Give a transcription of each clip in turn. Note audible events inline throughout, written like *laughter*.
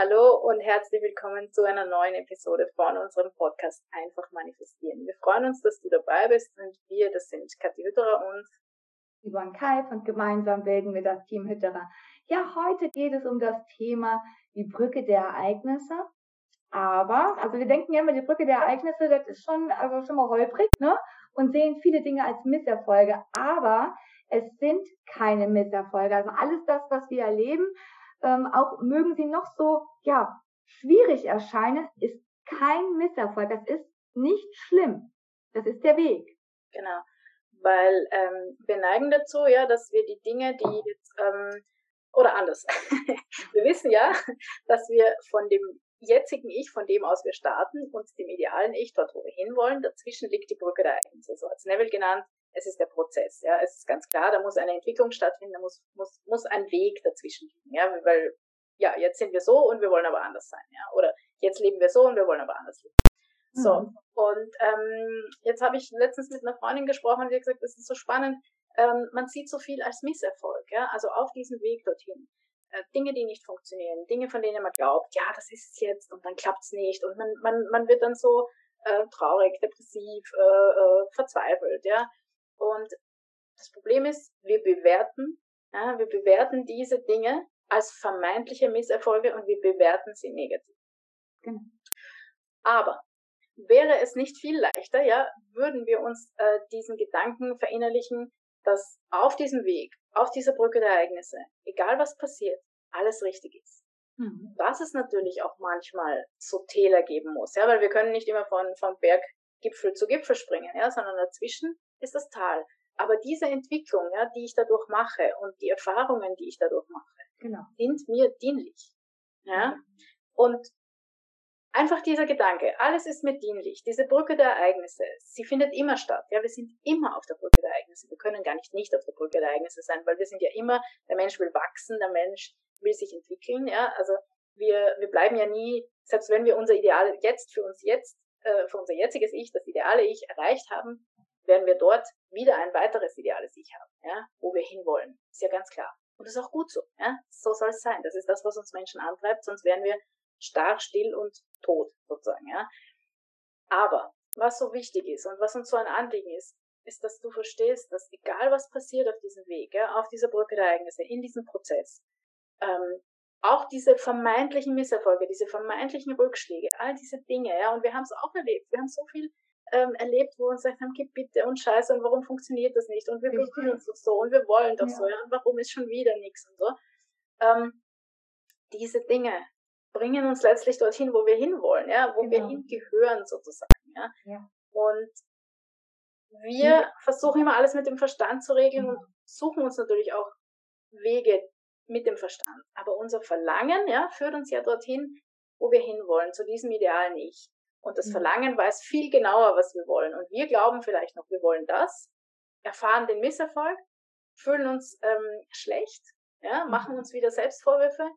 Hallo und herzlich willkommen zu einer neuen Episode von unserem Podcast Einfach Manifestieren. Wir freuen uns, dass du dabei bist und wir, das sind Kathi Hütterer und Yvonne Kalf und gemeinsam bilden wir das Team Hütterer. Ja, heute geht es um das Thema die Brücke der Ereignisse. Aber, also wir denken ja immer, die Brücke der Ereignisse, das ist schon, also schon mal holprig, ne? Und sehen viele Dinge als Misserfolge. Aber es sind keine Misserfolge. Also alles das, was wir erleben, ähm, auch mögen sie noch so, ja, schwierig erscheinen, ist kein Misserfolg. Das ist nicht schlimm. Das ist der Weg. Genau. Weil ähm, wir neigen dazu, ja, dass wir die Dinge, die jetzt, ähm, oder anders. *laughs* wir wissen ja, dass wir von dem jetzigen Ich, von dem aus wir starten, und dem idealen Ich, dort wo wir hinwollen, dazwischen liegt die Brücke der Ereignisse. So hat Neville genannt, es ist der Prozess. Ja, es ist ganz klar, da muss eine Entwicklung stattfinden, da muss, muss, muss ein Weg dazwischen liegen. Ja, weil, ja, jetzt sind wir so und wir wollen aber anders sein. Ja, oder jetzt leben wir so und wir wollen aber anders leben. So, mhm. und ähm, jetzt habe ich letztens mit einer Freundin gesprochen und die hat gesagt, das ist so spannend, ähm, man sieht so viel als Misserfolg, ja, also auf diesem Weg dorthin. Äh, Dinge, die nicht funktionieren, Dinge, von denen man glaubt, ja, das ist es jetzt und dann klappt's nicht und man, man, man wird dann so äh, traurig, depressiv, äh, äh, verzweifelt, ja. Und das Problem ist, wir bewerten, ja, wir bewerten diese Dinge als vermeintliche Misserfolge und wir bewerten sie negativ. Genau. Aber wäre es nicht viel leichter, ja, würden wir uns äh, diesen Gedanken verinnerlichen, dass auf diesem Weg, auf dieser Brücke der Ereignisse, egal was passiert, alles richtig ist. Mhm. Dass es natürlich auch manchmal so Täler geben muss, ja, weil wir können nicht immer von, von Berggipfel zu Gipfel springen, ja, sondern dazwischen ist das Tal. Aber diese Entwicklung, ja, die ich dadurch mache und die Erfahrungen, die ich dadurch mache, genau. sind mir dienlich. Ja? Und einfach dieser Gedanke, alles ist mir dienlich, diese Brücke der Ereignisse, sie findet immer statt. Ja, wir sind immer auf der Brücke der Ereignisse. Wir können gar nicht nicht auf der Brücke der Ereignisse sein, weil wir sind ja immer, der Mensch will wachsen, der Mensch will sich entwickeln. Ja, also wir, wir bleiben ja nie, selbst wenn wir unser Ideal jetzt für uns jetzt, äh, für unser jetziges Ich, das ideale Ich erreicht haben, werden wir dort wieder ein weiteres ideales Ich haben, ja, wo wir hinwollen. Ist ja ganz klar. Und das ist auch gut so, ja. So soll es sein. Das ist das, was uns Menschen antreibt, sonst wären wir starr, still und tot, sozusagen, ja. Aber, was so wichtig ist und was uns so ein Anliegen ist, ist, dass du verstehst, dass egal was passiert auf diesem Weg, ja, auf dieser Brücke der Ereignisse, in diesem Prozess, ähm, auch diese vermeintlichen Misserfolge, diese vermeintlichen Rückschläge, all diese Dinge, ja, und wir haben es auch erlebt. Wir haben so viel ähm, erlebt, wo wir uns gesagt haben, gib bitte und scheiße und warum funktioniert das nicht und wir fühlen uns doch so und wir wollen doch ja. so, ja, und warum ist schon wieder nichts und so. Ähm, diese Dinge bringen uns letztlich dorthin, wo wir hinwollen, ja, wo genau. wir hingehören sozusagen, ja. ja. Und wir ja. versuchen immer alles mit dem Verstand zu regeln und suchen uns natürlich auch Wege mit dem Verstand. Aber unser Verlangen, ja, führt uns ja dorthin, wo wir hinwollen, zu diesem idealen Ich. Und das mhm. Verlangen weiß viel genauer, was wir wollen. Und wir glauben vielleicht noch, wir wollen das, erfahren den Misserfolg, fühlen uns ähm, schlecht, ja, mhm. machen uns wieder Selbstvorwürfe.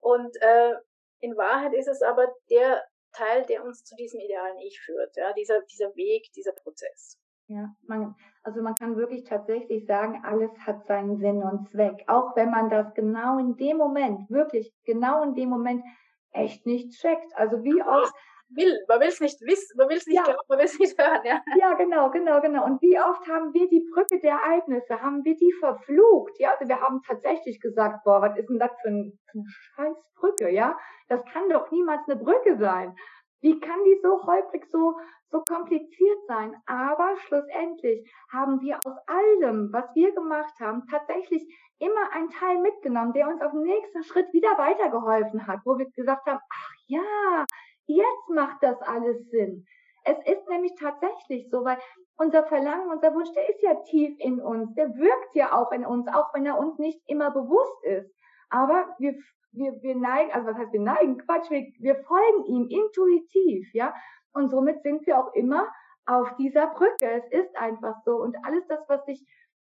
Und äh, in Wahrheit ist es aber der Teil, der uns zu diesem idealen Ich führt, ja, dieser, dieser Weg, dieser Prozess. Ja, man, also man kann wirklich tatsächlich sagen, alles hat seinen Sinn und Zweck. Auch wenn man das genau in dem Moment, wirklich genau in dem Moment echt nicht checkt. Also wie oft will. Man will es nicht wissen, man will es nicht ja. glauben, man will es nicht hören. Ja. ja, genau, genau, genau. Und wie oft haben wir die Brücke der Ereignisse, haben wir die verflucht? Ja, also wir haben tatsächlich gesagt, boah, was ist denn das für, ein, für eine scheiß Brücke, ja? Das kann doch niemals eine Brücke sein. Wie kann die so holprig, so, so kompliziert sein? Aber schlussendlich haben wir aus allem, was wir gemacht haben, tatsächlich immer einen Teil mitgenommen, der uns auf dem nächsten Schritt wieder weitergeholfen hat, wo wir gesagt haben, ach ja, Jetzt macht das alles Sinn. Es ist nämlich tatsächlich so, weil unser Verlangen, unser Wunsch, der ist ja tief in uns, der wirkt ja auch in uns, auch wenn er uns nicht immer bewusst ist. Aber wir, wir, wir neigen, also was heißt wir neigen? Quatsch, wir, wir folgen ihm intuitiv, ja. Und somit sind wir auch immer auf dieser Brücke. Es ist einfach so. Und alles das, was sich,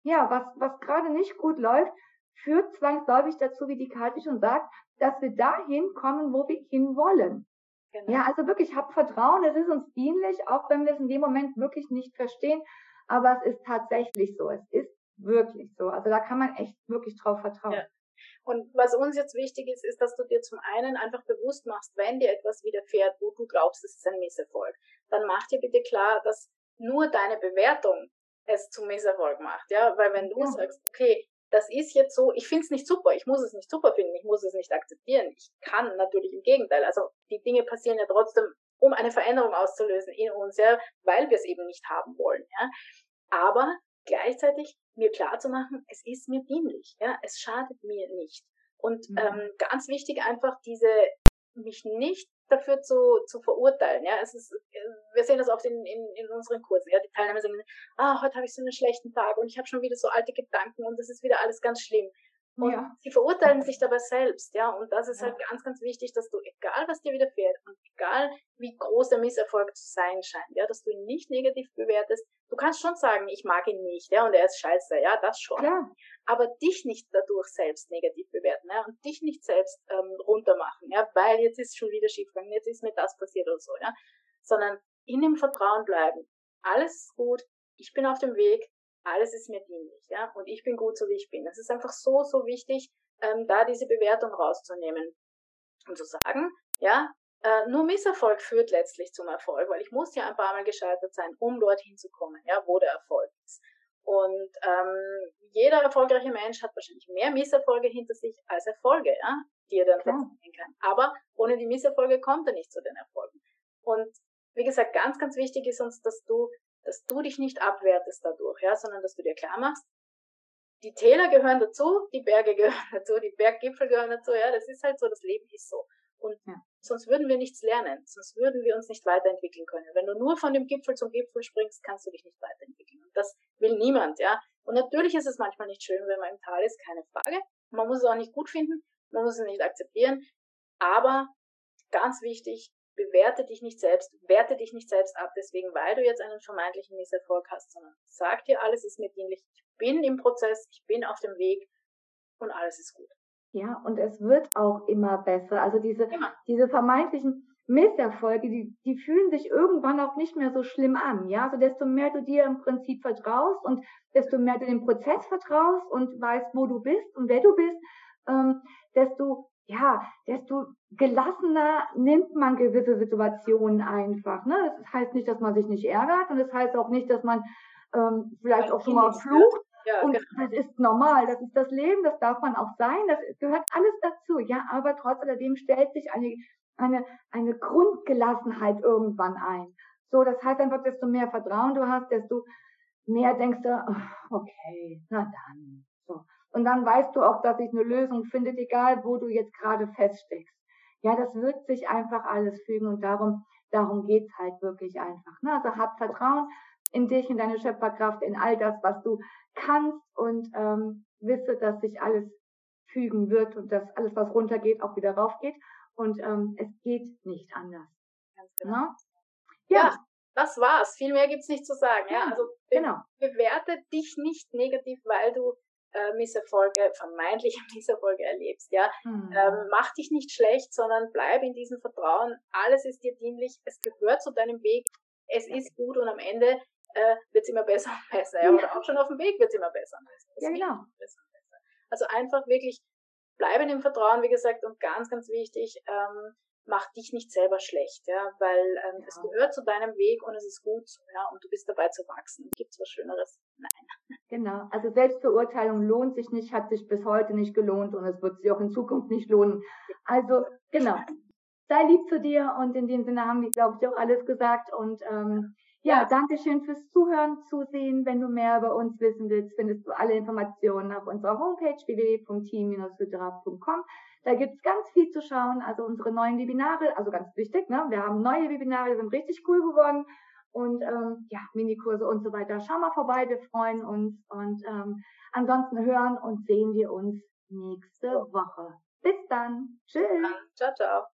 ja, was, was gerade nicht gut läuft, führt zwangsläufig dazu, wie die Karte schon sagt, dass wir dahin kommen, wo wir hin wollen. Genau. Ja, also wirklich, hab Vertrauen, es ist uns dienlich, auch wenn wir es in dem Moment wirklich nicht verstehen. Aber es ist tatsächlich so. Es ist wirklich so. Also da kann man echt wirklich drauf vertrauen. Ja. Und was uns jetzt wichtig ist, ist, dass du dir zum einen einfach bewusst machst, wenn dir etwas widerfährt, wo du glaubst, es ist ein Misserfolg, dann mach dir bitte klar, dass nur deine Bewertung es zum Misserfolg macht. Ja, weil wenn du ja. sagst, okay, das ist jetzt so, ich finde es nicht super, ich muss es nicht super finden, ich muss es nicht akzeptieren. Ich kann natürlich im Gegenteil. Also die Dinge passieren ja trotzdem, um eine Veränderung auszulösen in uns, ja, weil wir es eben nicht haben wollen. Ja. Aber gleichzeitig mir klar zu machen, es ist mir dienlich, ja, es schadet mir nicht. Und mhm. ähm, ganz wichtig einfach diese mich nicht dafür zu, zu verurteilen. Ja, es ist, wir sehen das oft in, in, in unseren Kursen. Ja, die Teilnehmer sagen, ah, heute habe ich so einen schlechten Tag und ich habe schon wieder so alte Gedanken und das ist wieder alles ganz schlimm. Und ja. sie verurteilen sich dabei selbst, ja. Und das ist ja. halt ganz, ganz wichtig, dass du, egal was dir widerfährt und egal wie groß der Misserfolg zu sein scheint, ja, dass du ihn nicht negativ bewertest. Du kannst schon sagen, ich mag ihn nicht, ja, und er ist scheiße, ja, das schon. Ja. Aber dich nicht dadurch selbst negativ bewerten, ja, und dich nicht selbst ähm, runtermachen, ja, weil jetzt ist schon wieder schiefgegangen, jetzt ist mir das passiert oder so, ja. Sondern in dem Vertrauen bleiben. Alles ist gut, ich bin auf dem Weg, alles ist mir dienlich, ja, und ich bin gut so wie ich bin. Es ist einfach so, so wichtig, ähm, da diese Bewertung rauszunehmen und zu sagen, ja, äh, nur Misserfolg führt letztlich zum Erfolg, weil ich muss ja ein paar Mal gescheitert sein, um dorthin zu kommen, ja, wo der Erfolg ist. Und ähm, jeder erfolgreiche Mensch hat wahrscheinlich mehr Misserfolge hinter sich als Erfolge, ja, die er dann verzeichnen kann. Aber ohne die Misserfolge kommt er nicht zu den Erfolgen. Und wie gesagt, ganz, ganz wichtig ist uns, dass du dass du dich nicht abwertest dadurch, ja, sondern dass du dir klar machst, die Täler gehören dazu, die Berge *laughs* gehören dazu, die Berggipfel gehören dazu, ja, das ist halt so, das Leben ist so. Und ja. Sonst würden wir nichts lernen, sonst würden wir uns nicht weiterentwickeln können. Wenn du nur von dem Gipfel zum Gipfel springst, kannst du dich nicht weiterentwickeln. Und das will niemand, ja. Und natürlich ist es manchmal nicht schön, wenn man im Tal ist, keine Frage. Man muss es auch nicht gut finden, man muss es nicht akzeptieren. Aber ganz wichtig, bewerte dich nicht selbst, werte dich nicht selbst ab, deswegen, weil du jetzt einen vermeintlichen Misserfolg hast, sondern sag dir, alles ist mir dienlich, ich bin im Prozess, ich bin auf dem Weg und alles ist gut. Ja, und es wird auch immer besser. Also diese, diese vermeintlichen Misserfolge, die, die fühlen sich irgendwann auch nicht mehr so schlimm an. Ja, also desto mehr du dir im Prinzip vertraust und desto mehr du dem Prozess vertraust und weißt, wo du bist und wer du bist, ähm, desto ja, desto gelassener nimmt man gewisse Situationen einfach. Ne? Das heißt nicht, dass man sich nicht ärgert und das heißt auch nicht, dass man ähm, vielleicht auch schon mal flucht. Ja, und genau. das ist normal, das ist das Leben, das darf man auch sein, das gehört alles dazu. Ja, aber trotz alledem stellt sich eine, eine, eine Grundgelassenheit irgendwann ein. So, das heißt einfach, desto mehr Vertrauen du hast, desto mehr denkst du, okay, na dann. So. Und dann weißt du auch, dass sich eine Lösung findet, egal wo du jetzt gerade feststeckst. Ja, das wird sich einfach alles fügen und darum, darum geht's halt wirklich einfach. Ne? Also hab Vertrauen in dich, in deine Schöpferkraft, in all das, was du kannst und ähm, wisse, dass sich alles fügen wird und dass alles, was runtergeht, auch wieder raufgeht. Und ähm, es geht nicht anders. Ganz genau. Ne? Ja. ja. das war's. Viel mehr gibt's nicht zu sagen. Ja, ja also be genau. bewerte dich nicht negativ, weil du äh, Misserfolge, vermeintliche *laughs* Misserfolge erlebst, ja. Mhm. Ähm, mach dich nicht schlecht, sondern bleib in diesem Vertrauen. Alles ist dir dienlich. Es gehört zu deinem Weg. Es ist gut und am Ende äh, wird es immer besser und besser. Ja. Oder auch schon auf dem Weg wird es immer besser und besser. ja, genau. Besser und besser. Also einfach wirklich bleiben im Vertrauen, wie gesagt, und ganz, ganz wichtig, ähm, mach dich nicht selber schlecht, ja, weil ähm, ja. es gehört zu deinem Weg und es ist gut, ja, und du bist dabei zu wachsen. Gibt's was Schöneres? Nein. *laughs* Genau. Also Selbstverurteilung lohnt sich nicht, hat sich bis heute nicht gelohnt und es wird sich auch in Zukunft nicht lohnen. Also genau. *laughs* Sei lieb zu dir und in dem Sinne haben wir, glaube ich, auch alles gesagt und ähm, ja, danke schön fürs Zuhören, Zusehen. Wenn du mehr über uns wissen willst, findest du alle Informationen auf unserer Homepage www.team-hydra.com. Da gibt's ganz viel zu schauen, also unsere neuen Webinare, also ganz wichtig, ne? wir haben neue Webinare, die sind richtig cool geworden und ähm, ja, Minikurse und so weiter. Schau mal vorbei, wir freuen uns und ähm, ansonsten hören und sehen wir uns nächste Woche. Bis dann. Tschüss. Ciao, ciao.